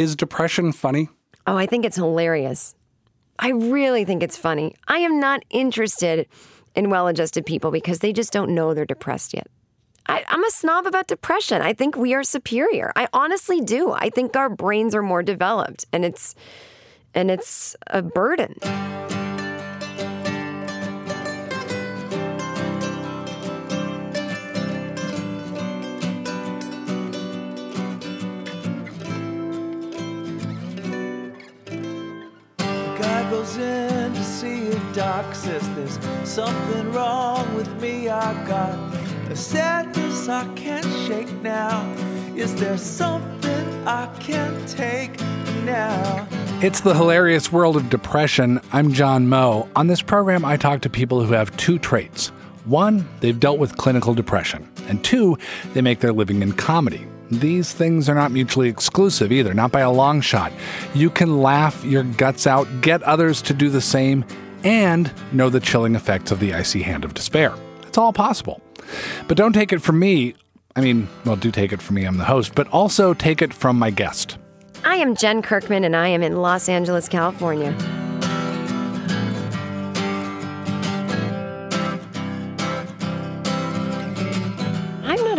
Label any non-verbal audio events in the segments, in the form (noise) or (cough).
Is depression funny? Oh, I think it's hilarious. I really think it's funny. I am not interested in well adjusted people because they just don't know they're depressed yet. I, I'm a snob about depression. I think we are superior. I honestly do. I think our brains are more developed and it's and it's a burden. Guy to see a doc says there's something wrong with me i got a sadness i can't shake now is there something i can take now It's the hilarious world of depression. I'm John Moe. On this program, I talk to people who have two traits. One, they've dealt with clinical depression, and two, they make their living in comedy. These things are not mutually exclusive either, not by a long shot. You can laugh your guts out, get others to do the same, and know the chilling effects of the icy hand of despair. It's all possible. But don't take it from me. I mean, well, do take it from me, I'm the host, but also take it from my guest. I am Jen Kirkman and I am in Los Angeles, California.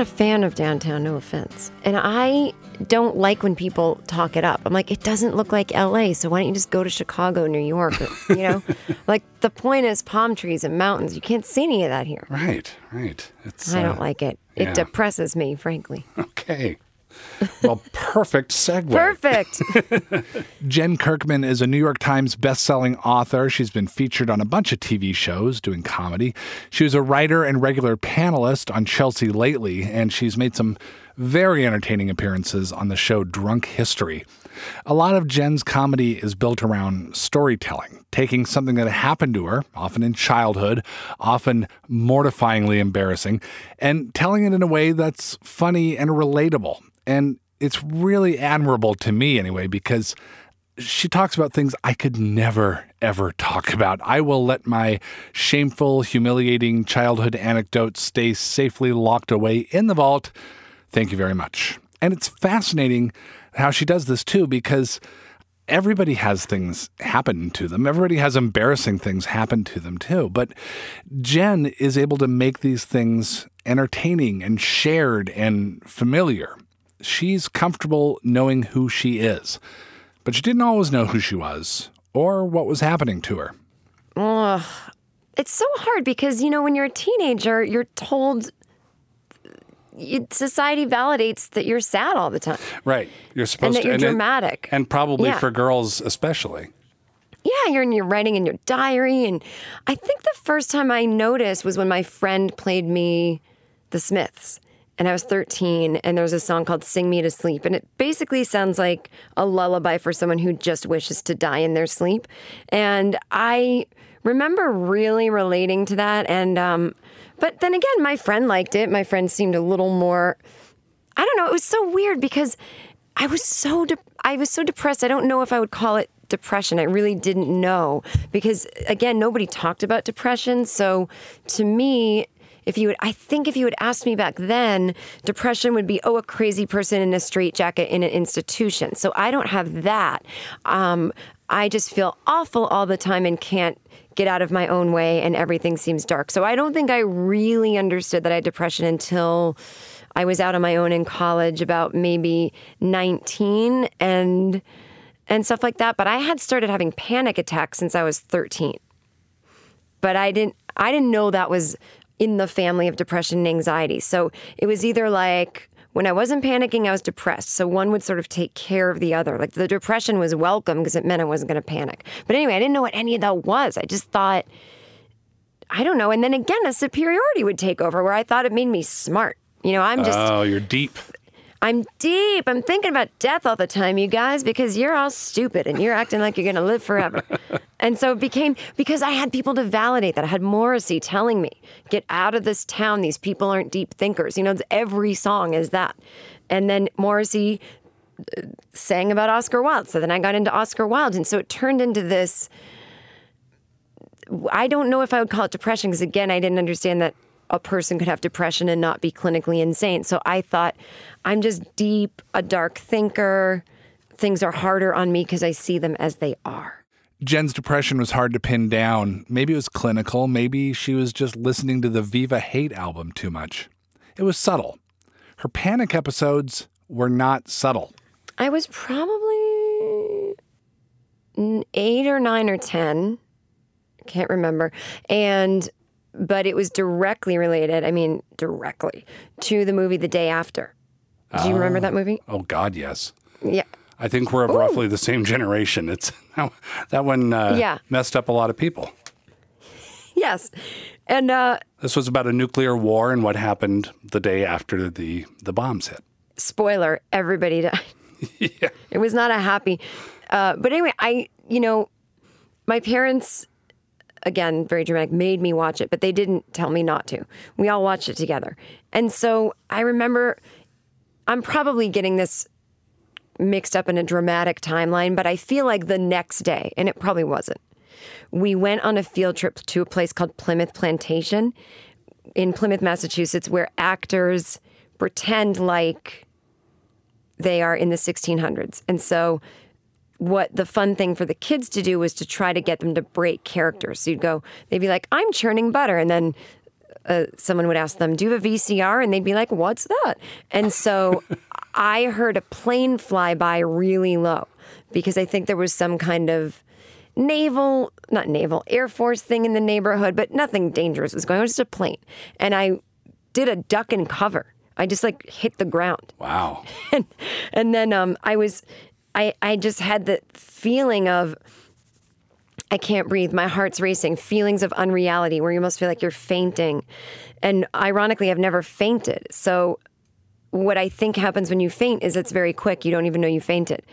A fan of downtown, no offense. And I don't like when people talk it up. I'm like, it doesn't look like LA, so why don't you just go to Chicago, New York? Or, you know, (laughs) like the point is palm trees and mountains. You can't see any of that here. Right, right. It's I uh, don't like it. It yeah. depresses me, frankly. (laughs) Okay. Well, perfect segue. Perfect. (laughs) Jen Kirkman is a New York Times bestselling author. She's been featured on a bunch of TV shows doing comedy. She was a writer and regular panelist on Chelsea Lately, and she's made some very entertaining appearances on the show Drunk History. A lot of Jen's comedy is built around storytelling, taking something that happened to her, often in childhood, often mortifyingly embarrassing, and telling it in a way that's funny and relatable. And it's really admirable to me, anyway, because she talks about things I could never, ever talk about. I will let my shameful, humiliating childhood anecdotes stay safely locked away in the vault. Thank you very much. And it's fascinating how she does this too, because everybody has things happen to them. Everybody has embarrassing things happen to them too. But Jen is able to make these things entertaining and shared and familiar. She's comfortable knowing who she is, but she didn't always know who she was or what was happening to her. Ugh. It's so hard because, you know, when you're a teenager, you're told society validates that you're sad all the time. Right. You're supposed that to it- dramatic. and probably Yeah. for girls especially. Yeah, you're, you're writing in your diary. And I think the first time I noticed was when my friend played me The Smiths. And I was 13, and there was a song called Sing Me to Sleep. And it basically sounds like a lullaby for someone who just wishes to die in their sleep. And I remember really relating to that. And, um, but then again, my friend liked it. My friend seemed a little more I don't know. It was so weird because I was so de- I was so depressed. I don't know if I would call it depression. I really didn't know because again, nobody talked about depression. So to me, if you would, I think if you had asked me back then, depression would be oh a crazy person in a straitjacket in an institution. So I don't have that. Um, I just feel awful all the time and can't get out of my own way, and everything seems dark. So I don't think I really understood that I had depression until. I was out on my own in college about maybe 19 and and stuff like that, but I had started having panic attacks since I was 13. But I didn't I didn't know that was in the family of depression and anxiety. So it was either like when I wasn't panicking, I was depressed. So one would sort of take care of the other. Like the depression was welcome because it meant I wasn't going to panic. But anyway, I didn't know what any of that was. I just thought I don't know. And then again, a superiority would take over where I thought it made me smart. You know, I'm just Oh, you're deep. I'm deep. I'm thinking about death all the time, you guys, because you're all stupid and you're acting like you're going to live forever. (laughs) and so it became because I had people to validate that. I had Morrissey telling me, get out of this town. These people aren't deep thinkers. You know, every song is that. And then Morrissey uh, sang about Oscar Wilde. So then I got into Oscar Wilde. And so it turned into this. I don't know if I would call it depression because, again, I didn't understand that a person could have depression and not be clinically insane. So I thought, I'm just deep, a dark thinker, things are harder on me because I see them as they are. Jen's depression was hard to pin down. Maybe it was clinical. Maybe she was just listening to the Viva Hate album too much. It was subtle. Her panic episodes were not subtle. I was probably eight or nine or 10. Can't remember. And, but it was directly related, I mean, directly to the movie The Day After. Do you remember that movie? Oh, God, yes. Yeah. I think we're of roughly the same generation. It's (laughs) that one uh, Yeah. messed up a lot of people. Yes. And, uh, This was about a nuclear war and what happened the day after the, the bombs hit. spoiler, everybody died. yeah. (laughs) It was not a happy. Uh, but anyway, I, you know, my parents, again, very dramatic, made me watch it, but they didn't tell me not to. We all watched it together. And so I remember, I'm probably getting this mixed up in a dramatic timeline, but I feel like the next day, and it probably wasn't, we went on a field trip to a place called Plymouth Plantation in Plymouth, Massachusetts, where actors pretend like they are in the 1600s. And so, what the fun thing for the kids to do was to try to get them to break characters. So you'd go, they'd be like, I'm churning butter. And then uh, someone would ask them, Do you have a VCR? And they'd be like, What's that? And so (laughs) I heard a plane fly by really low because I think there was some kind of naval, not naval, Air Force thing in the neighborhood, but nothing dangerous was going on. It was just a plane. And I did a duck and cover. I just like hit the ground Wow. (laughs) and, and then um, I was, I, I just had the feeling of, I can't breathe. My heart's racing. Feelings of unreality where you almost feel like you're fainting. And ironically, I've never fainted. So, what I think happens when you faint is it's very quick. You don't even know you fainted.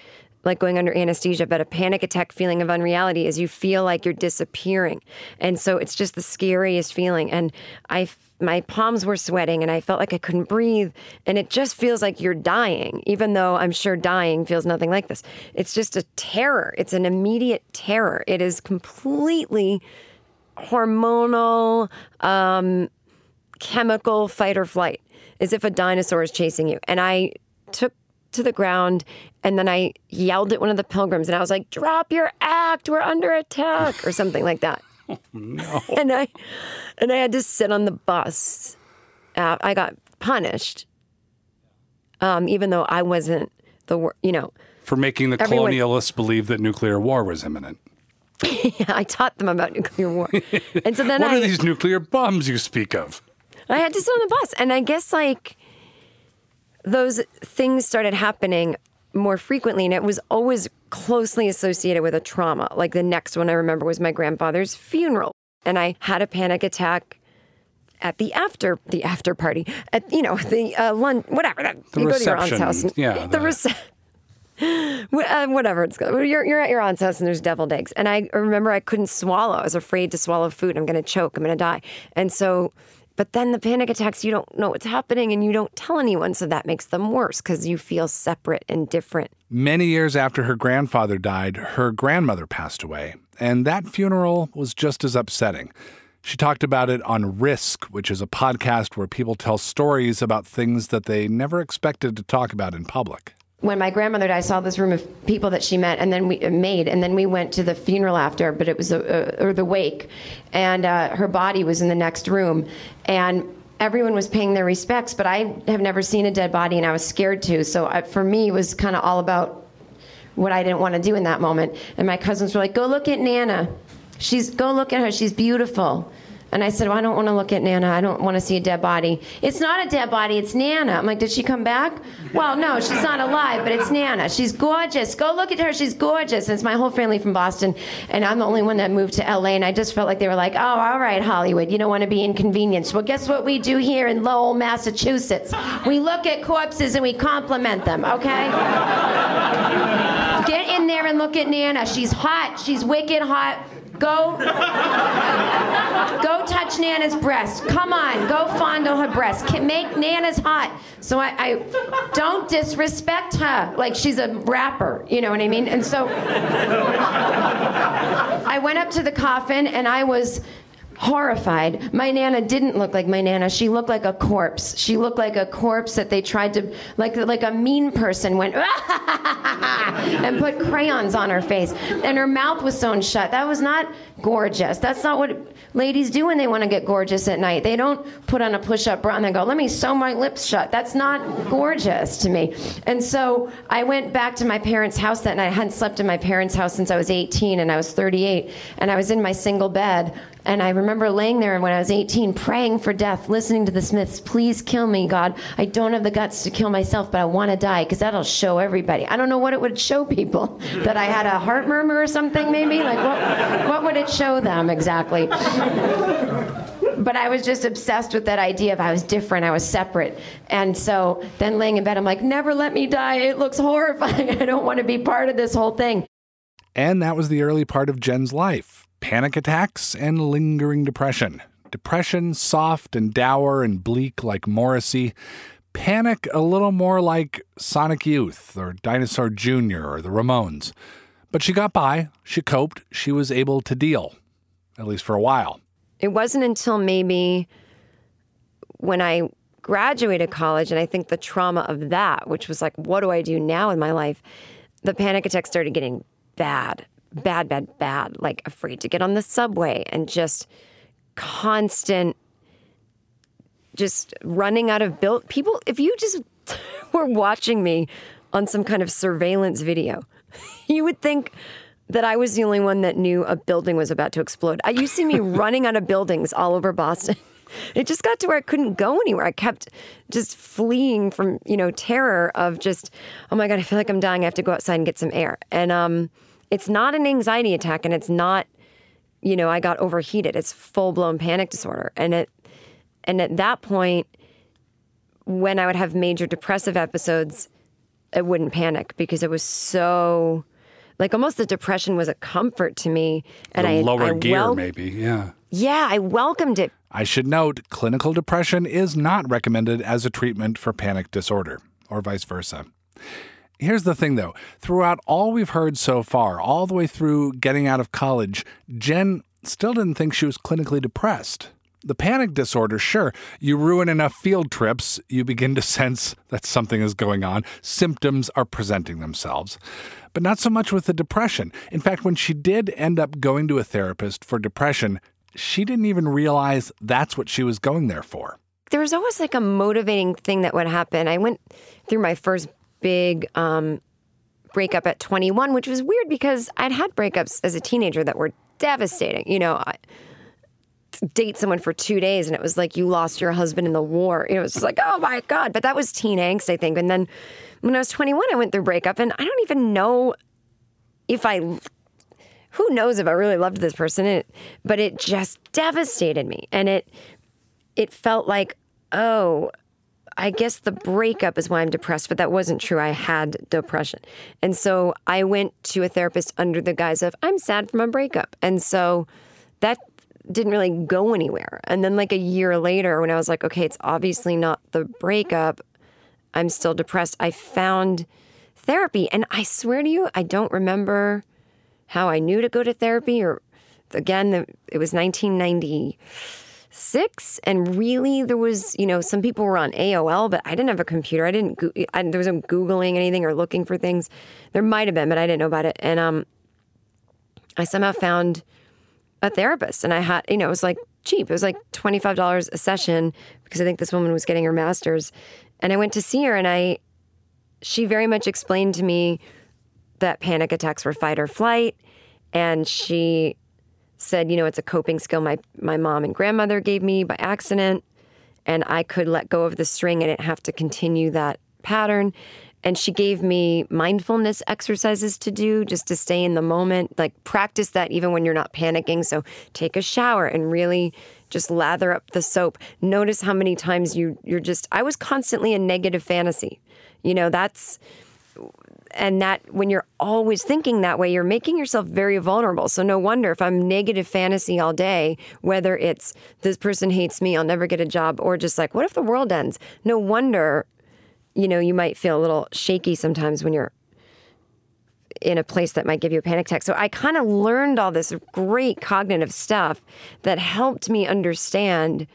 Like going under anesthesia, but a panic attack feeling of unreality is you feel like you're disappearing. And so it's just the scariest feeling. And I, my palms were sweating and I felt like I couldn't breathe. And it just feels like you're dying, even though I'm sure dying feels nothing like this. It's just a terror. It's an immediate terror. It is completely hormonal, um, chemical fight or flight, as if a dinosaur is chasing you. And I took to the ground and then I yelled at one of the pilgrims and I was like, drop your act, we're under attack, or something like that. No. And I and I had to sit on the bus. Uh, I got punished, um, even though I wasn't the wor- you know. For making the Everyone- colonialists believe that nuclear war was imminent. Yeah, (laughs) I taught them about nuclear war, and so then What I are these nuclear bombs you speak of? I had to sit on the bus. And I guess like those things started happening more frequently and it was always closely associated with a trauma. Like the next one I remember was my grandfather's funeral. And I had a panic attack at the after the after party at you know the uh, lunch whatever that The you go to your aunt's house and, yeah, the the- rece- (laughs) uh, whatever it's called. You're, you're at your aunt's house and there's deviled eggs. And I remember I couldn't swallow. I was afraid to swallow food. I'm going to choke. I'm going to die. And so, but then the panic attacks, you don't know what's happening and you don't tell anyone. So that makes them worse because you feel separate and different. Many years after her grandfather died, her grandmother passed away, and that funeral was just as upsetting. She talked about it on Risk, which is a podcast where people tell stories about things that they never expected to talk about in public. When my grandmother died, I saw this room of people that she met, and then we uh, made, and then we went to the funeral after, but it was a, uh, or the wake, and uh, her body was in the next room, and everyone was paying their respects, but I have never seen a dead body, and I was scared to. So I, for me, it was kind of all about what I didn't want to do in that moment. And my cousins were like, "Go look at Nana. She's go look at her. She's beautiful." And I said, well, I don't want to look at Nana. I don't want to see a dead body. It's not a dead body. It's Nana. I'm like, did she come back? Well, no, she's not alive, but it's Nana. She's gorgeous. Go look at her. She's gorgeous. And it's my whole family from Boston, and I'm the only one that moved to LA. And I just felt like they were like, oh, all right, Hollywood, you don't want to be inconvenienced. Well, guess what we do here in Lowell, Massachusetts? We look at corpses and we compliment them. Okay. Get in there and look at Nana. She's hot. She's wicked hot. Go, go touch Nana's breast. Come on, go fondle her breast. Make Nana's hot. So I, I don't disrespect her like she's a rapper. You know what I mean? And so I went up to the coffin and I was horrified. My nana didn't look like my nana. She looked like a corpse. She looked like a corpse that they tried to, like like a mean person went (laughs) and put crayons on her face, and her mouth was sewn shut. That was not gorgeous. That's not what ladies do when they want to get gorgeous at night. They don't put on a push-up bra and then go, "Let me sew my lips shut." That's not gorgeous to me. And so I went back to my parents' house that night. I hadn't slept in my parents' house since I was 18, and I was 38, and I was in my single bed and I remember laying there when I was 18, praying for death, listening to the Smiths, please kill me, God. I don't have the guts to kill myself, but I want to die because that'll show everybody. I don't know what it would show people. (laughs) that I had a heart murmur or something, maybe? Like, what, what would it show them exactly? But I was just obsessed with that idea of I was different, I was separate. And so then laying in bed, I'm like, never let me die. It looks horrifying. (laughs) I don't want to be part of this whole thing. And that was the early part of Jen's life panic attacks, and lingering depression. Depression, soft and dour and bleak like Morrissey. Panic, a little more like Sonic Youth or Dinosaur Jr. or the Ramones. But she got by, she coped, she was able to deal, at least for a while. It wasn't until maybe when I graduated college, and I think the trauma of that, which was like, what do I do now in my life? The panic attacks started getting bad bad, bad, bad, like afraid to get on the subway and just constant, just running out of built people. If you just (laughs) were watching me on some kind of surveillance video, (laughs) you would think that I was the only one that knew a building was about to explode. I used to see me (laughs) running out of buildings all over Boston. (laughs) It just got to where I couldn't go anywhere. I kept just fleeing from, you know, terror of just, oh my God, I feel like I'm dying. I have to go outside and get some air. And um, it's not an anxiety attack and it's not, you know, I got overheated. It's full blown panic disorder. And it and at that point, when I would have major depressive episodes, I wouldn't panic because it was so like almost the depression was a comfort to me. And the I lower I gear, wel- maybe, yeah. Yeah, I welcomed it. I should note clinical depression is not recommended as a treatment for panic disorder, or vice versa. Here's the thing though throughout all we've heard so far, all the way through getting out of college, Jen still didn't think she was clinically depressed. The panic disorder, sure, you ruin enough field trips, you begin to (laughs) sense that something is going on. Symptoms are presenting themselves. But not so much with the depression. In fact, when she did end up going to a therapist for depression, she didn't even realize that's what she was going there for. There was always like a motivating thing that would happen. I went through my first big um, breakup at 21, which was weird because I'd had breakups as a teenager that were devastating. You know, I date someone for two days and it was like you lost your husband in the war. It was just like, oh my God. But that was teen angst, I think. And then when I was 21, I went through breakup and I don't even know if I who knows if I really loved this person, it, but it just devastated me. And it it felt like, oh, I guess the breakup is why I'm depressed, but that wasn't true. I had depression. And so I went to a therapist under the guise of, I'm sad from a breakup. And so that didn't really go anywhere. And then, like a year later, when I was like, okay, it's obviously not the breakup, I'm still depressed, I found therapy. And I swear to you, I don't remember how I knew to go to therapy or again, it was 1996. And really, there was, you know, some people were on AOL, but I didn't have a computer. I didn't, I, there wasn't Googling anything or looking for things. There might have been, but I didn't know about it. And um, I somehow found a therapist and I had, you know, it was like cheap. It was like $25 a session because I think this woman was getting her master's. And I went to see her and I, she very much explained to me that panic attacks were fight or flight. And she said, you know, it's a coping skill my my mom and grandmother gave me by accident, and I could let go of the string. and didn't have to continue that pattern. And she gave me mindfulness exercises to do just to stay in the moment, like practice that even when you're not panicking. So take a shower and really just lather up the soap. Notice how many times you you're just I was constantly a negative fantasy. You know, that's and that when you're always thinking that way, you're making yourself very vulnerable. So no wonder if I'm negative fantasy all day, whether it's this person hates me, I'll never get a job, or just like, what if the world ends? No wonder, you know, you might feel a little shaky sometimes when you're in a place that might give you a panic attack. So I kind of learned all this great cognitive stuff that helped me understand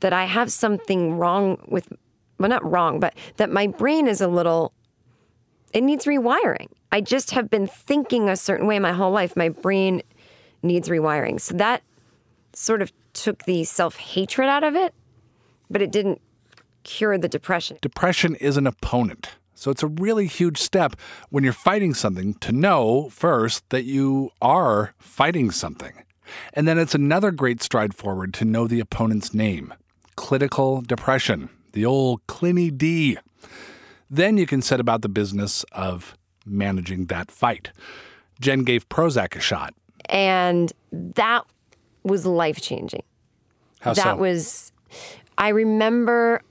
that I have something wrong with, well, not wrong, but that my brain is a little, it needs rewiring. I just have been thinking a certain way my whole life. My brain needs rewiring. So that sort of took the self hatred out of it, but it didn't cure the depression. Depression is an opponent. So it's a really huge step when you're fighting something to know first that you are fighting something. And then it's another great stride forward to know the opponent's name clinical depression, the old Clinny D. Then you can set about the business of managing that fight. Jen gave Prozac a shot. And that was life changing. How that so? was, I remember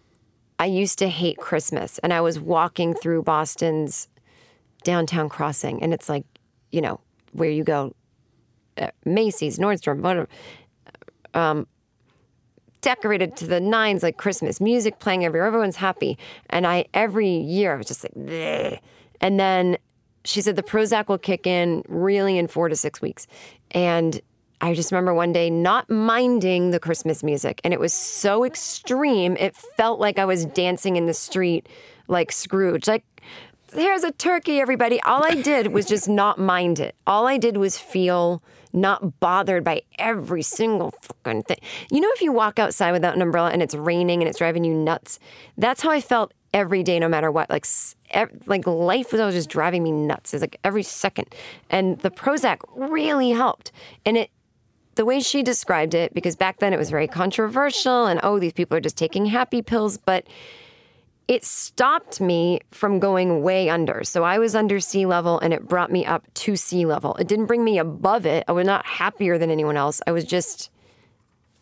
I used to hate Christmas and I was walking through Boston's downtown crossing and it's like, you know, where you go, uh, Macy's, Nordstrom, whatever. Um, decorated to the nines like Christmas, music playing everywhere, everyone's happy. And I, every year, I was just like, Bleh. and then she said the Prozac will kick in really in four to six weeks. And I just remember one day not minding the Christmas music. And it was so extreme, it felt like I was dancing in the street like Scrooge. Like, here's a turkey, everybody. All I did was just not mind it. All I did was feel not bothered by every single fucking thing. You know, if you walk outside without an umbrella and it's raining and it's driving you nuts, that's how I felt every day, no matter what. Like, like life was always just driving me nuts. It's like every second, and the Prozac really helped. And it, the way she described it, because back then it was very controversial, and oh, these people are just taking happy pills, but it stopped me from going way under. So I was under sea level and it brought me up to sea level. It didn't bring me above it. I was not happier than anyone else. I was just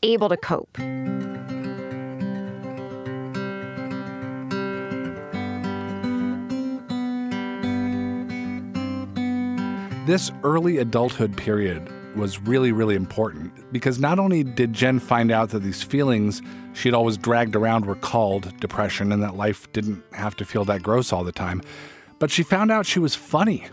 able to cope. This early adulthood period was really, really important because not only did Jen find out that these feelings she had always dragged around were called depression and that life didn't have to feel that gross all the time, but she found out she was funny,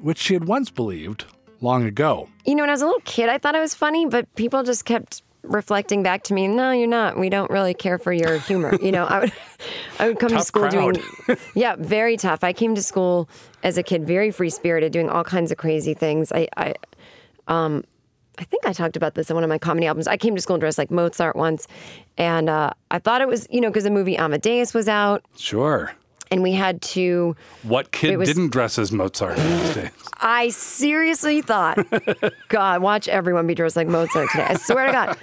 which she had once believed long ago. You know, when I was a little kid, I thought I was funny, but people just kept reflecting back to me, no, you're not. We don't really care for your humor. You know, I would, (laughs) I would come Tough to school crowd. doing, (laughs) yeah, very tough. I came to school as a kid, very free spirited, doing all kinds of crazy things. I, I, um, I think I talked about this in one of my comedy albums. I came to school dressed like Mozart once, and uh, I thought it was, you know, because the movie Amadeus was out, Sure. and we had to. What kid was- didn't dress as Mozart these days? I seriously thought, (laughs) God, watch everyone be dressed like Mozart today. I swear to God.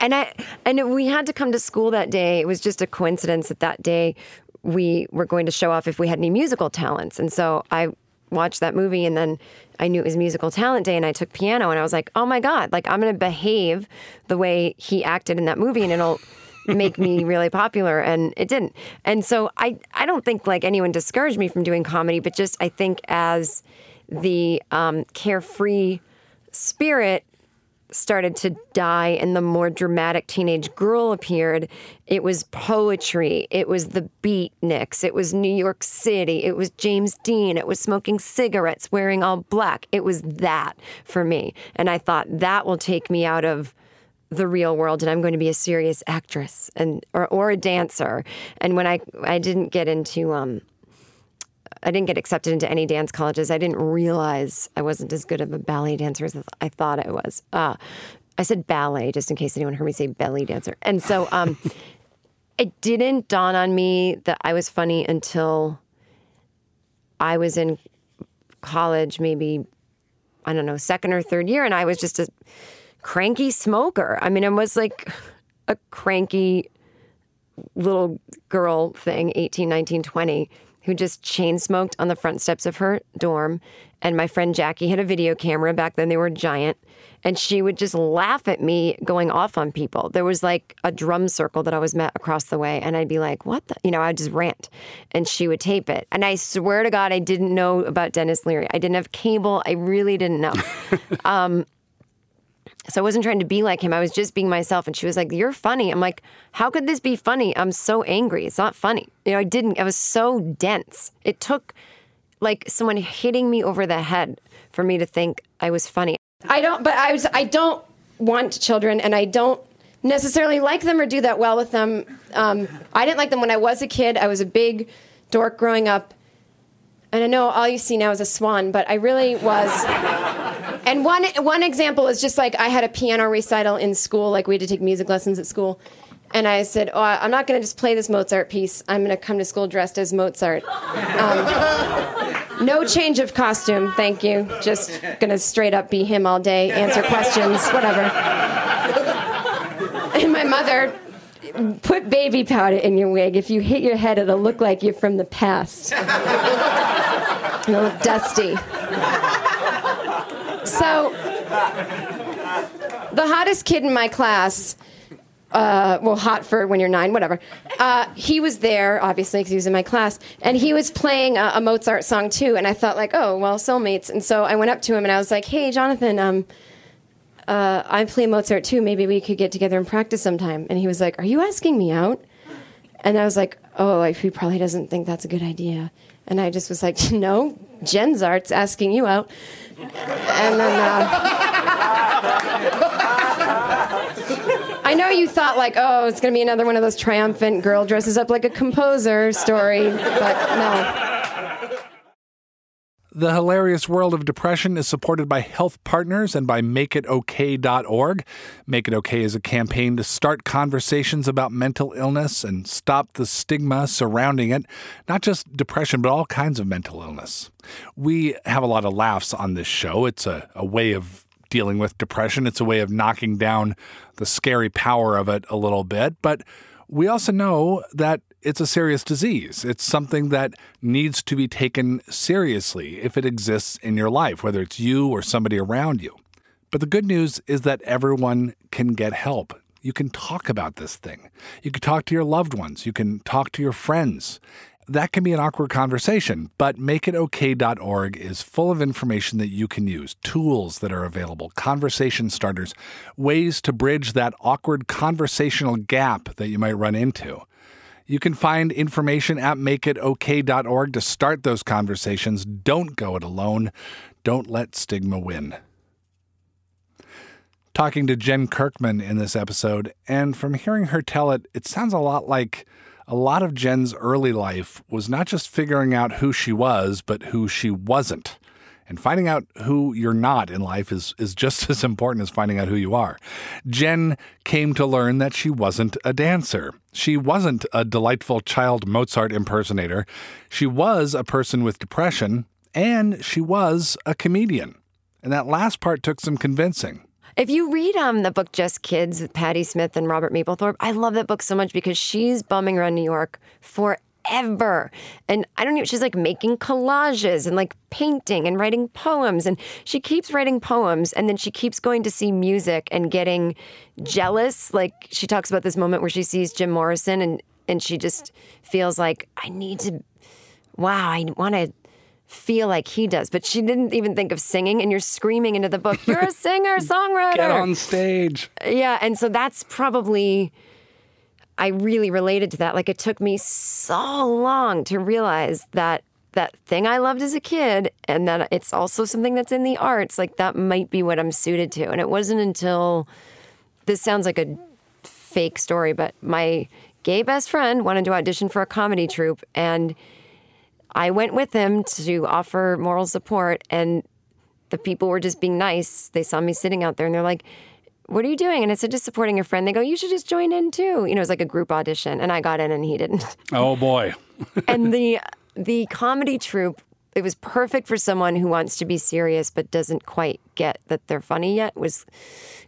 And I and we had to come to school that day. It was just a coincidence that that day we were going to show off if we had any musical talents. And so I watched that movie and then I knew it was musical talent day and I took piano and I was like, "Oh my god, like I'm going to behave the way he acted in that movie and it'll (laughs) make me really popular and it didn't. And so I I don't think like anyone discouraged me from doing comedy, but just I think as the um, carefree spirit started to die and the more dramatic teenage girl appeared, it was poetry. It was the beatniks. It was New York City. It was James Dean. It was smoking cigarettes, wearing all black. It was that for me. And I thought that will take me out of the real world and I'm going to be a serious actress and or, or a dancer. And when I I didn't get into um I didn't get accepted into any dance colleges. I didn't realize I wasn't as good of a ballet dancer as I thought I was. Uh, I said ballet just in case anyone heard me say belly dancer. And so um, (laughs) it didn't dawn on me that I was funny until I was in college, maybe, I don't know, second or third year. And I was just a cranky smoker. I mean, I was like a cranky little girl thing, 18, 19, 20, who just chain smoked on the front steps of her dorm. And my friend Jackie had a video camera. Back then, they were giant. And she would just laugh at me going off on people. There was like a drum circle that I was met across the way. And I'd be like, what the? You know, I'd just rant. And she would tape it. And I swear to God, I didn't know about Denis Leary. I didn't have cable. I really didn't know. (laughs) um, so I wasn't trying to be like him. I was just being myself. And she was like, You're funny. I'm like, How could this be funny? I'm so angry. It's not funny. You know, I didn't, I was so dense. It took like someone hitting me over the head for me to think I was funny. I don't, but I was, I don't want children, and I don't necessarily like them or do that well with them. Um, I didn't like them when I was a kid. I was a big dork growing up, and I know all you see now is a swan, but I really was. And one one example is just like I had a piano recital in school, like we had to take music lessons at school. And I said, "Oh, I'm not going to just play this Mozart piece. I'm going to come to school dressed as Mozart. Um, no change of costume, thank you. Just going to straight up be him all day, answer questions, whatever." And my mother put baby powder in your wig. If you hit your head, it'll look like you're from the past. (laughs) It'll look dusty. So, the hottest kid in my class, uh, well, hot for when you're nine, whatever. Uh, he was there, obviously, because he was in my class, and he was playing a, a, Mozart song too. And I thought, like, oh, well, soulmates. And so I went up to him and I was like, hey, Jonathan, um, uh, I play Mozart too. Maybe we could get together and practice sometime. And he was like, are you asking me out? And I was like, oh, like, he probably doesn't think that's a good idea. And I just was like, (laughs) no, Jen's Art's asking you out. And then uh, I know you thought like, oh, it's going to be another one of those triumphant girl dresses up like a composer story, but no. The Hilarious World of Depression is supported by HealthPartners and by MakeItOK.org. Make It OK is a campaign to start conversations about mental illness and stop the stigma surrounding it, not just depression, but all kinds of mental illness. We have a lot of laughs on this show. It's a, a way of dealing with depression, it's a way of knocking down the scary power of it a little bit. But we also know that it's a serious disease. It's something that needs to be taken seriously if it exists in your life, whether it's you or somebody around you. But the good news is that everyone can get help. You can talk about this thing. You can talk to your loved ones. You can talk to your friends. That can be an awkward conversation, but makeitok.org is full of information that you can use, tools that are available, conversation starters, ways to bridge that awkward conversational gap that you might run into. You can find information at makeitok.org to start those conversations. Don't go it alone. Don't let stigma win. Talking to Jen Kirkman in this episode, and from hearing her tell it, it sounds a lot like a lot of Jen's early life was not just figuring out who she was, but who she wasn't. And finding out who you're not in life is, is just (laughs) as important as finding out who you are. Jen came to learn that she wasn't a dancer. She wasn't a delightful child Mozart impersonator. She was a person with depression, and she was a comedian. And that last part took some convincing. If you read um, the book Just Kids with Patti Smith and Robert Mapplethorpe, I love that book so much because she's bumming around New York for ever. And I don't know, she's like making collages and like painting and writing poems. And she keeps writing poems and then she keeps going to see music and getting jealous. Like she talks about this moment where she sees Jim Morrison and, and she just feels like, I need to, wow, I want to feel like he does. But she didn't even think of singing, and you're screaming into the book, You're a (laughs) singer, songwriter. Get on stage. Yeah. And so that's probably, I really related to that. Like it took me so long to realize that that thing I loved as a kid and that it's also something that's in the arts, like that might be what I'm suited to. And it wasn't until this sounds like a fake story, but my gay best friend wanted to audition for a comedy troupe and I went with him to offer moral support, and the people were just being nice. They saw me sitting out there, and they're like, "What are you doing?" And I said, "Just supporting a friend." They go, "You should just join in too." You know, it was like a group audition, and I got in, and he didn't. (laughs) Oh boy! (laughs) and the the comedy troupe. It was perfect for someone who wants to be serious but doesn't quite get that they're funny yet. Was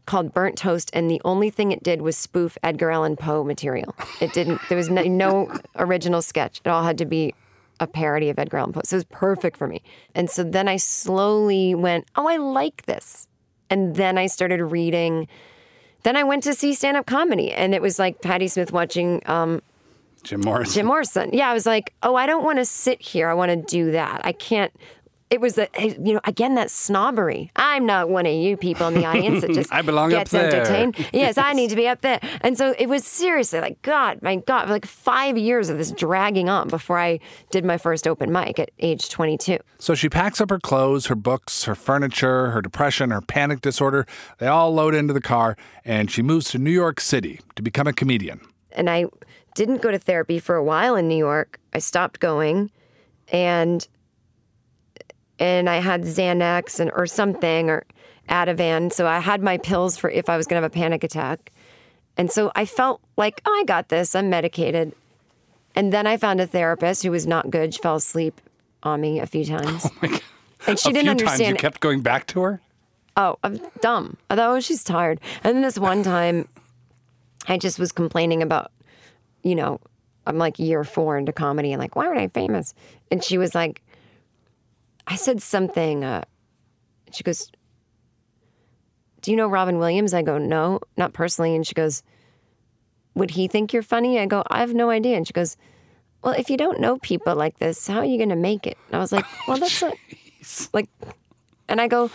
called Burnt Toast, and the only thing it did was spoof Edgar Allan Poe material. It didn't. There was no, (laughs) no original sketch. It all had to be a parody of Edgar Allan Poe. So it was perfect for me. And so then I slowly went, oh, I like this. And then I started reading. Then I went to see stand up comedy, and it was like Patti Smith watching um, Jim Morrison. Jim Morrison. Yeah, I was like, oh, I don't want to sit here. I want to do that. I can't. It was a you know again that snobbery. I'm not one of you people in the audience that (laughs) just I belong up gets there. entertained. (laughs) Yes, I need to be up there. And so it was seriously like God, my God, like five years of this dragging on before I did my first open mic at age 22. So she packs up her clothes, her books, her furniture, her depression, her panic disorder. They all load into the car, and she moves to New York City to become a comedian. and I didn't go to therapy for a while in New York. I stopped going, and and I had Xanax and or something or Ativan. So I had my pills for if I was going to have a panic attack, and so I felt like oh, I got this. I'm medicated, and then I found a therapist who was not good. She fell asleep on me a few times, (laughs) oh and she a didn't times you kept going back to her. Oh, I'm dumb. I thought, oh, she's tired. And then this one time, I just was complaining about, you know, I'm like year four into comedy and like, why aren't I famous? And she was like, I said something. Uh, she goes, Do you know Robin Williams? I go, No, not personally. And she goes, Would he think you're funny? I go, I have no idea. And she goes, Well, if you don't know people like this, how are you going to make it? And I was like, (laughs) Well, that's not like, and I go,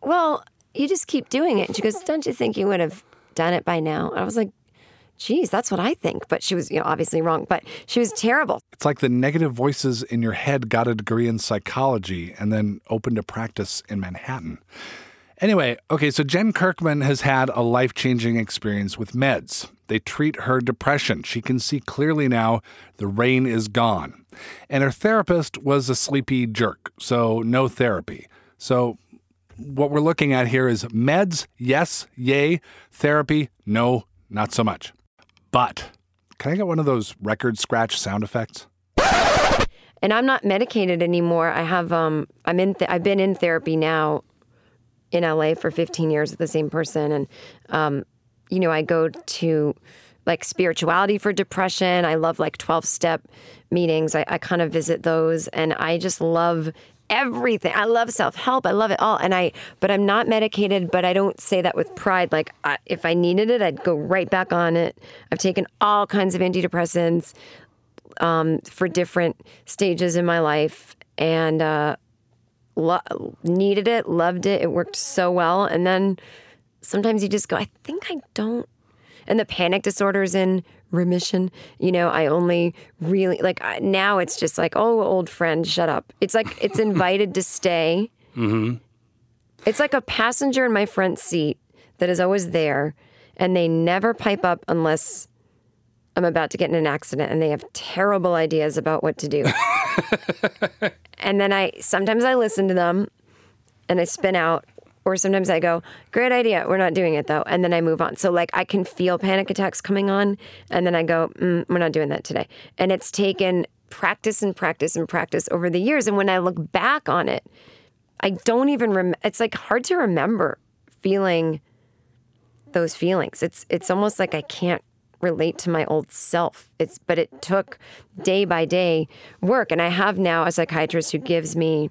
well, you just keep doing it. And she goes, don't you think you would have done it by now? I was like, geez, that's what I think. But she was, you know, obviously wrong. But she was terrible. It's like the negative voices in your head got a degree in psychology and then opened a practice in Manhattan. Anyway, okay, so Jen Kirkman has had a life changing experience with meds. They treat her depression. She can see clearly now the rain is gone. And her therapist was a sleepy jerk, so no therapy. So what we're looking at here is meds, yes, yay. Therapy, no, not so much. But can I get one of those record scratch sound effects? And I'm not medicated anymore. I have, um, I'm in, th- I've been in therapy now in LA for 15 years with the same person. And, um, you know, I go to like spirituality for depression. I love like 12 step meetings. I, I kind of visit those and I just love everything. I love self help. I love it all. And I, but I'm not medicated, but I don't say that with pride. Like I, if I needed it, I'd go right back on it. I've taken all kinds of antidepressants um, for different stages in my life and uh, lo- needed it, loved it. It worked so well. And then sometimes you just go, I think I don't. And the panic disorder is in remission. You know, I only really like I- now it's just like, oh, old friend, shut up. It's like it's (laughs) invited to stay. Mm-hmm. It's like a passenger in my front seat that is always there, and they never pipe up unless I'm about to get in an accident and they have terrible ideas about what to do. (laughs) and then I sometimes I listen to them and I spin out or sometimes I go, "Great idea. We're not doing it though." And then I move on. So like I can feel panic attacks coming on and then I go, mm, "We're not doing that today." And it's taken practice and practice and practice over the years and when I look back on it, I don't even rem- it's like hard to remember feeling those feelings. It's it's almost like I can't relate to my old self. It's but it took day by day work and I have now a psychiatrist who gives me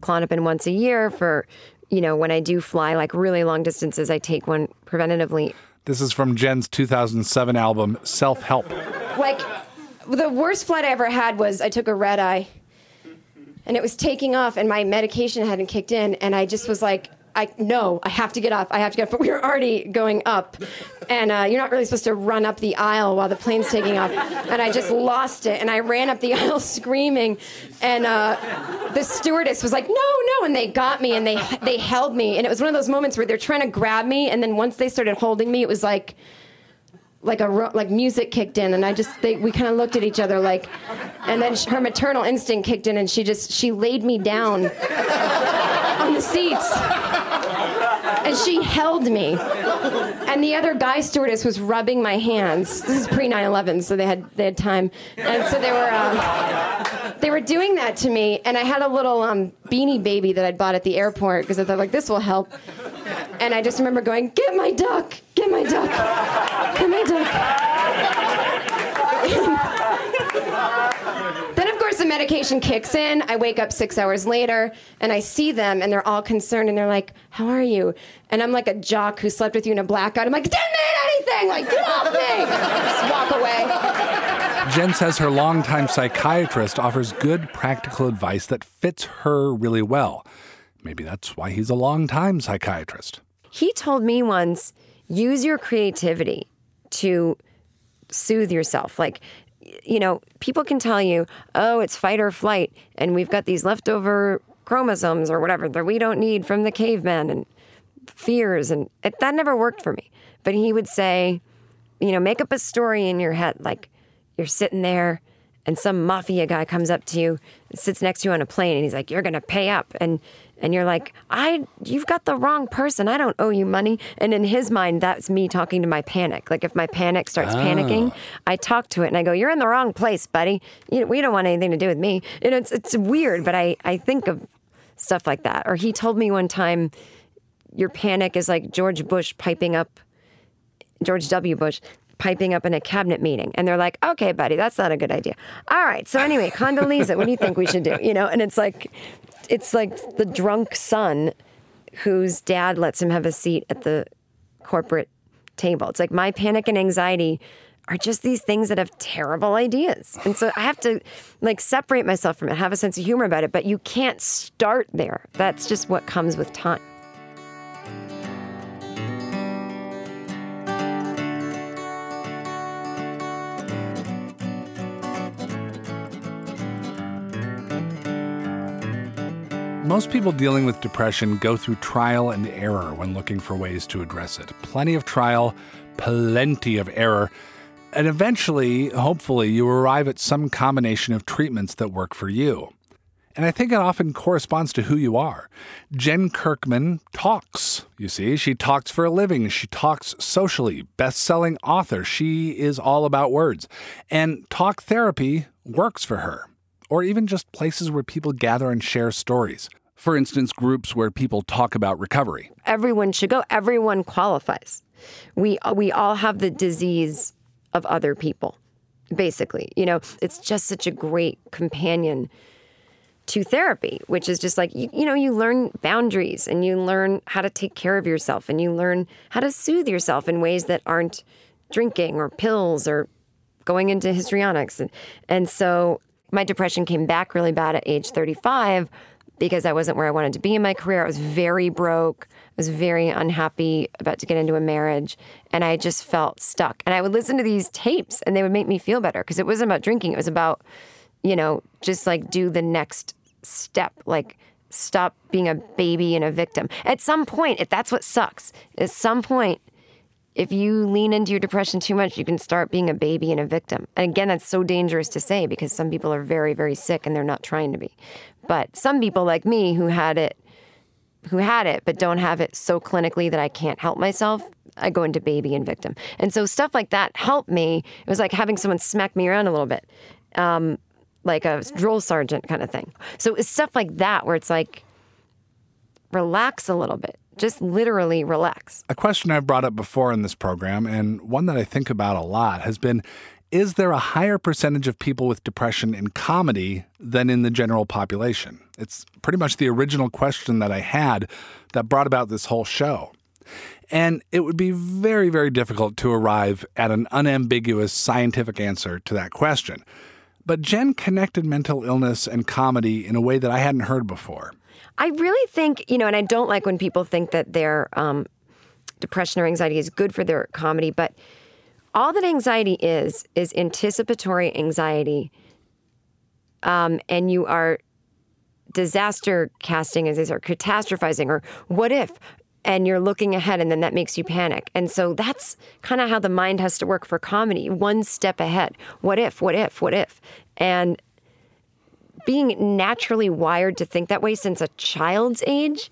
Klonopin once a year for you know when I do fly like really long distances I take one preventatively. This is from Jen's 2007 album, Self Help. like the worst flight I ever had was I took a red eye and it was taking off and my medication hadn't kicked in and I just was like I no, I have to get off. I have to get off. But we were already going up, and uh, you're not really supposed to run up the aisle while the plane's taking off. And I just lost it, and I ran up the (laughs) aisle screaming. And uh, the stewardess was like, "No, no!" And they got me, and they they held me, and it was one of those moments where they're trying to grab me, and then once they started holding me, it was like like a like music kicked in and i just they, we kind of looked at each other like and then sh- her maternal instinct kicked in and she just she laid me down on the seats and she held me. And the other guy stewardess was rubbing my hands. This is pre 9-11 so they had they had time. And so they were uh, they were doing that to me. And i had a little um, beanie baby that i'd bought at the airport because i thought like this will help. And i just remember going get my duck! Get my duck! Get my duck then of course the medication kicks in i wake up six hours later and i see them and they're all concerned and they're like how are you and i'm like a jock who slept with you in a blackout i'm like didn't mean anything like get off me just walk away Jen says her longtime psychiatrist offers good practical advice that fits her really well. Maybe that's why he's a longtime psychiatrist. He told me once use your creativity to soothe yourself. Like, you know, people can tell you, oh, it's fight or flight, and we've got these leftover chromosomes or whatever that we don't need from the cavemen and fears. And it, that never worked for me. But he would say, you know, make up a story in your head. Like you're sitting there and some mafia guy comes up to you, sits next to you on a plane, and he's like, "You're gonna pay up," and and you're like, "I, you've got the wrong person. I don't owe you money." And in his mind, that's me talking to my panic. Like if my panic starts panicking, ah. I talk to it and I go, "You're in the wrong place, buddy. You, we don't want anything to do with me." And it's it's weird, but I I think of stuff like that. Or he told me one time, "Your panic is like George Bush piping up." George W. Bush piping up in a cabinet meeting. And they're like, okay, buddy, that's not a good idea. All right. So anyway, Condoleezza, what do you think we should do? You know, and it's like, it's like the drunk son whose dad lets him have a seat at the corporate table. It's like my panic and anxiety are just these things that have terrible ideas. And so I have to like separate myself from it, have a sense of humor about it, but you can't start there. That's just what comes with time. Most people dealing with depression go through trial and error when looking for ways to address it. Plenty of trial, plenty of error, and eventually, hopefully, you arrive at some combination of treatments that work for you. And I think it often corresponds to who you are. Jen Kirkman talks, you see. She talks for a living. She talks socially. Best selling author. She is all about words. And talk therapy works for her or even just places where people gather and share stories. For instance, groups where people talk about recovery. Everyone should go. Everyone qualifies. We we all have the disease of other people. Basically, you know, it's just such a great companion to therapy, which is just like you, you know, you learn boundaries and you learn how to take care of yourself and you learn how to soothe yourself in ways that aren't drinking or pills or going into histrionics. And, and so my depression came back really bad at age 35 because I wasn't where I wanted to be in my career. I was very broke. I was very unhappy about to get into a marriage and I just felt stuck. And I would listen to these tapes and they would make me feel better because it wasn't about drinking. It was about, you know, just like do the next step, like stop being a baby and a victim. At some point, if that's what sucks, at some point, if you lean into your depression too much, you can start being a baby and a victim. And again, that's so dangerous to say because some people are very, very sick and they're not trying to be. But some people like me who had it, who had it, but don't have it so clinically that I can't help myself, I go into baby and victim. And so stuff like that helped me. It was like having someone smack me around a little bit, um, like a drill sergeant kind of thing. So it's stuff like that where it's like, relax a little bit just literally relax. A question I've brought up before in this program, and one that I think about a lot, has been Is there a higher percentage of people with depression in comedy than in the general population? It's pretty much the original question that I had that brought about this whole show. And it would be very, very difficult to arrive at an unambiguous scientific answer to that question. But Jen connected mental illness and comedy in a way that I hadn't heard before. I really think, you know, and I don't like when people think that their um, depression or anxiety is good for their comedy, but all that anxiety is, is anticipatory anxiety. Um, and you are disaster casting, as they say, catastrophizing, or what if? And you're looking ahead, and then that makes you panic. And so that's kind of how the mind has to work for comedy one step ahead. What if, what if, what if? And being naturally wired to think that way since a child's age,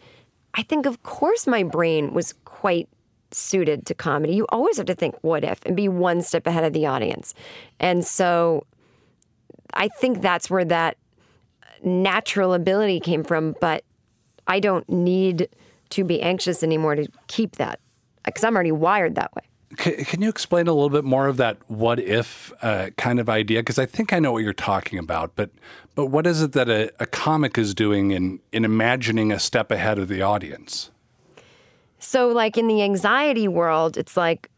I think, of course, my brain was quite suited to comedy. You always have to think, what if, and be one step ahead of the audience. And so I think that's where that natural ability came from. But I don't need to be anxious anymore to keep that because I'm already wired that way. Can, you explain a little bit more of that what if uh, kind of idea? Because I think I know what you're talking about, but but what is it that a, a comic is doing in in imagining a step ahead of the audience? So, like in the anxiety world, it's like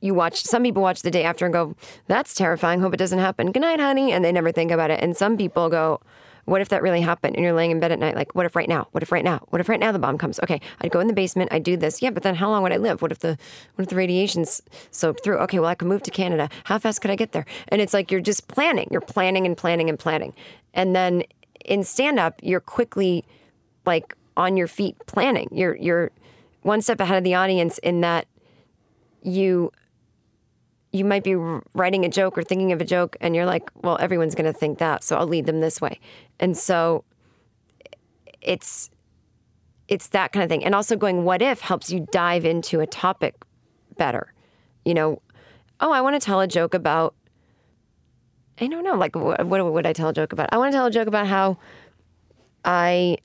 you watch some people watch the day after and go, That's terrifying. Hope it doesn't happen. Good night, honey. And they never think about it. And some people go, what if that really happened? And you're laying in bed at night, like, what if right now? What if right now? What if right now the bomb comes? Okay, I'd go in the basement, I'd do this. Yeah, but then how long would I live? What if the what if the radiation's soaked through? Okay, well I could move to Canada. How fast could I get there? And it's like you're just planning. You're planning and planning and planning. And then in stand up, you're quickly like on your feet planning. You're you're one step ahead of the audience in that you you might be writing a joke or thinking of a joke and you're like, well, everyone's going to think that, so I'll lead them this way. And so it's it's that kind of thing. And also going what if helps you dive into a topic better. You know, oh, I want to tell a joke about I don't know, like what, what would I tell a joke about? I want to tell a joke about how I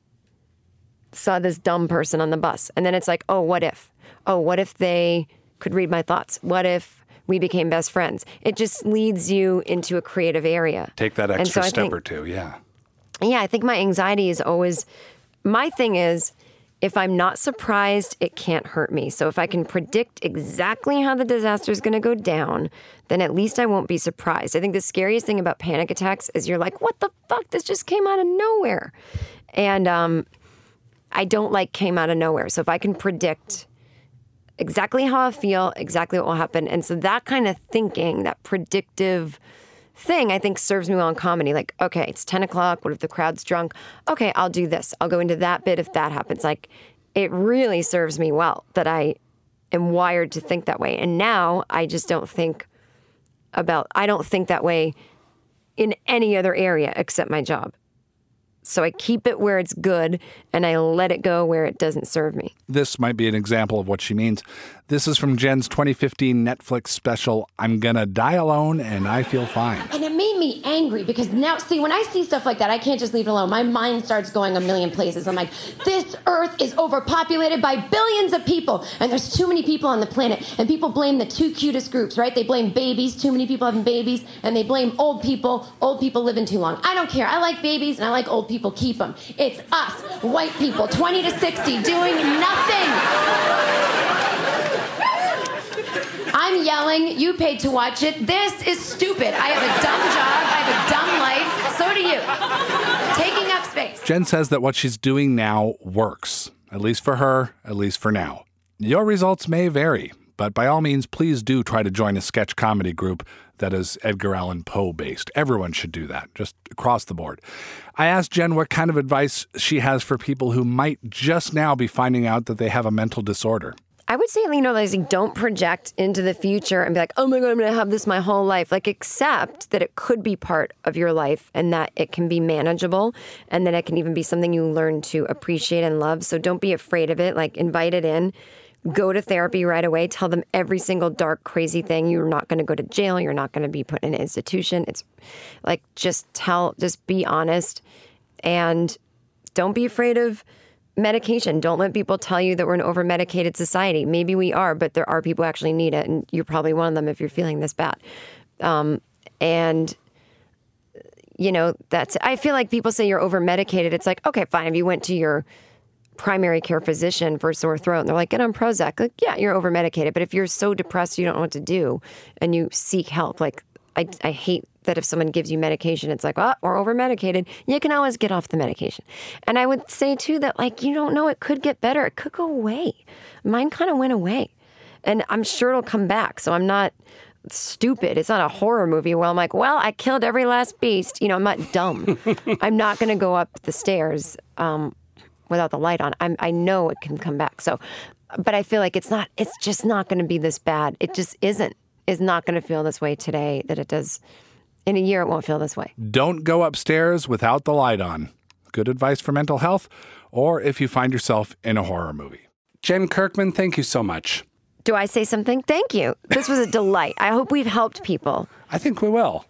saw this dumb person on the bus. And then it's like, oh, what if? Oh, what if they could read my thoughts? What if we became best friends. It just leads you into a creative area. Take that extra so step think, or two, yeah. Yeah, I think my anxiety is always my thing is if I'm not surprised, it can't hurt me. So if I can predict exactly how the disaster is going to go down, then at least I won't be surprised. I think the scariest thing about panic attacks is you're like, what the fuck? This just came out of nowhere. And um, I don't like came out of nowhere. So if I can predict exactly how I feel, exactly what will happen. And so that kind of thinking, that predictive thing, I think serves me well in comedy. Like, okay, it's 10 o'clock. What if the crowd's drunk? Okay, I'll do this. I'll go into that bit if that happens. Like, it really serves me well that I am wired to think that way. And now I just don't think about, I don't think that way in any other area except my job. So I keep it where it's good and I let it go where it doesn't serve me. This might be an example of what she means. This is from Jen's 2015 Netflix special, I'm Gonna Die Alone and I Feel Fine. And it made me angry because now, see, when I see stuff like that, I can't just leave it alone. My mind starts going a million places. I'm like, this earth is overpopulated by billions of people, and there's too many people on the planet. And people blame the two cutest groups, right? They blame babies, too many people having babies, and they blame old people, old people living too long. I don't care. I like babies and I like old people, keep them. It's us, white people, 20 to 60, doing nothing. I'm yelling. You paid to watch it. This is stupid. I have a dumb job. I have a dumb life. So do you. Taking up space. Jen says that what she's doing now works, at least for her, at least for now. Your results may vary, but by all means, please do try to join a sketch comedy group that is Edgar Allan Poe based. Everyone should do that, just across the board. I asked Jen what kind of advice she has for people who might just now be finding out that they have a mental disorder. I would say, you know, like don't project into the future and be like, oh my God, I'm going to have this my whole life. Like, accept that it could be part of your life and that it can be manageable and that it can even be something you learn to appreciate and love. So don't be afraid of it. Like, invite it in. Go to therapy right away. Tell them every single dark, crazy thing. You're not going to go to jail. You're not going to be put in an institution. It's like just tell, just be honest and don't be afraid of medication. Don't let people tell you that we're an over medicated society. Maybe we are, but there are people who actually need it, and you're probably one of them if you're feeling this bad. Um, and you know, that's I feel like people say you're over medicated. It's like, okay, fine. If you went to your primary care physician for sore throat and they're like, get on Prozac, like, yeah, you're over medicated. But if you're so depressed you don't know what to do and you seek help, like I, I hate that if someone gives you medication, it's like, oh, we're over medicated. You can always get off the medication. And I would say too that, like, you don't know, it could get better. It could go away. Mine kind of went away. And I'm sure it'll come back. So I'm not stupid. It's not a horror movie where I'm like, well, I killed every last beast. You know, I'm not dumb. (laughs) I'm not going to go up the stairs um, without the light on. I'm, I know it can come back. So, but I feel like it's not, it's just not going to be this bad. It just isn't is not going to feel this way today that it does in a year. It won't feel this way. Don't go upstairs without the light on. Good advice for mental health, or if you find yourself in a horror movie. Jen Kirkman, thank you so much. Do I say something? Thank you. This was a delight. I hope we've helped people. I think we will.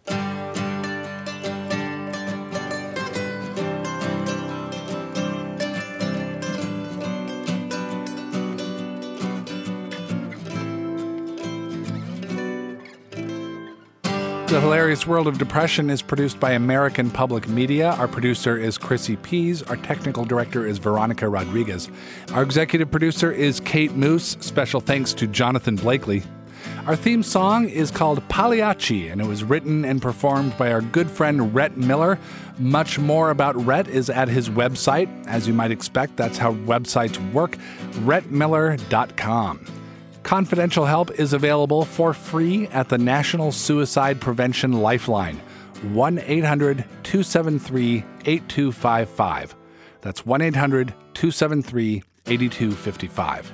The Hilarious World of Depression is produced by American Public Media. Our producer is Chrissy Pease. Our technical director is Veronica Rodriguez. Our executive producer is Kate Moos. Special thanks to Jonathan Blakely. Our theme song is called Pagliacci, and it was written and performed by our good friend Rhett Miller. Much more about Rhett is at his website. As you might expect, that's how websites work rhettmiller.com. Confidential help is available for free at the National Suicide Prevention Lifeline, 1 800 273 8255. That's 1 800 273 8255.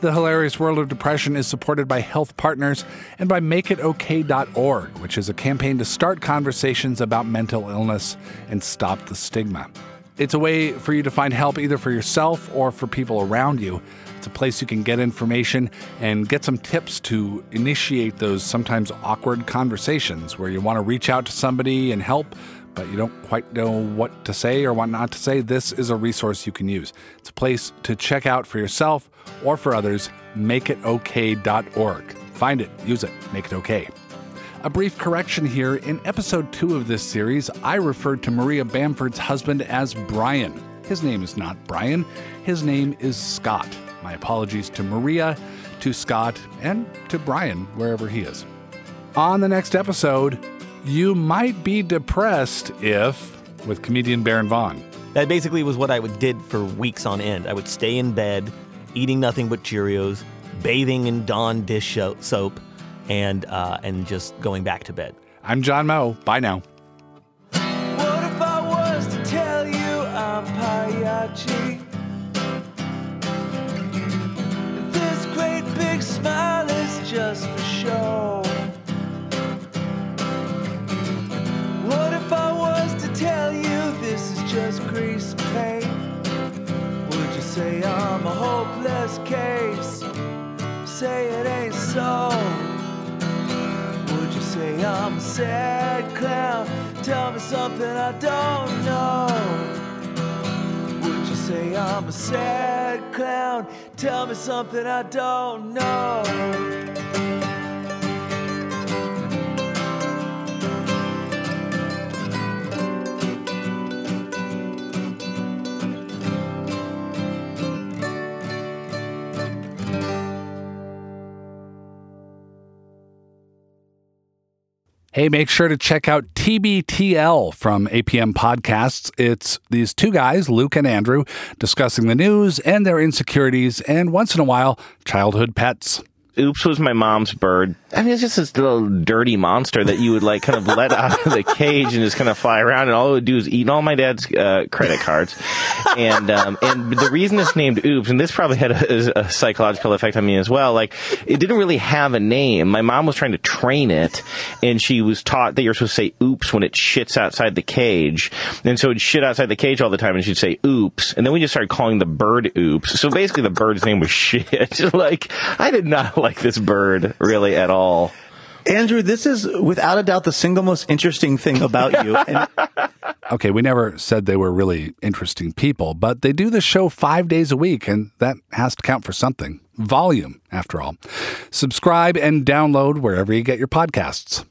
The Hilarious World of Depression is supported by HealthPartners and by MakeItOK.org, which is a campaign to start conversations about mental illness and stop the stigma. It's a way for you to find help either for yourself or for people around you. It's a place you can get information and get some tips to initiate those sometimes awkward conversations where you want to reach out to somebody and help, but you don't quite know what to say or what not to say. This is a resource you can use. It's a place to check out for yourself or for others. MakeItOK.org. Find it, use it, make it okay. A brief correction here. In episode two of this series, I referred to Maria Bamford's husband as Brian. His name is not Brian, his name is Scott. My apologies to Maria, to Scott, and to Brian, wherever he is. On the next episode, you might be depressed if, with comedian Baron Vaughn. That basically was what I did for weeks on end. I would stay in bed, eating nothing but Cheerios, bathing in Dawn dish soap, and uh, and just going back to bed. I'm John Moe. Bye now. Say I'm a hopeless case? Say it ain't so. Would you say I'm a sad clown? Tell me something I don't know. Would you say I'm a sad clown? Tell me something I don't know. Hey, make sure to check out TBTL from APM Podcasts. It's these two guys, Luke and Andrew, discussing the news and their insecurities, and once in a while, childhood pets. Oops was my mom's bird. I mean, it's just this little dirty monster that you would like kind of let out of the cage and just kind of fly around, and all it would do is eat all my dad's uh, credit cards. And um, and the reason it's named Oops, and this probably had a, a psychological effect on me as well. Like, it didn't really have a name. My mom was trying to train it, and she was taught that you're supposed to say Oops when it shits outside the cage, and so it'd shit outside the cage all the time, and she'd say Oops, and then we just started calling the bird Oops. So basically, the bird's name was (laughs) shit. (laughs) like, I did not like this bird really at all. Andrew, this is without a doubt the single most interesting thing about you. (laughs) And Okay, we never said they were really interesting people, but they do the show five days a week, and that has to count for something. Volume, after all. Subscribe and download wherever you get your podcasts.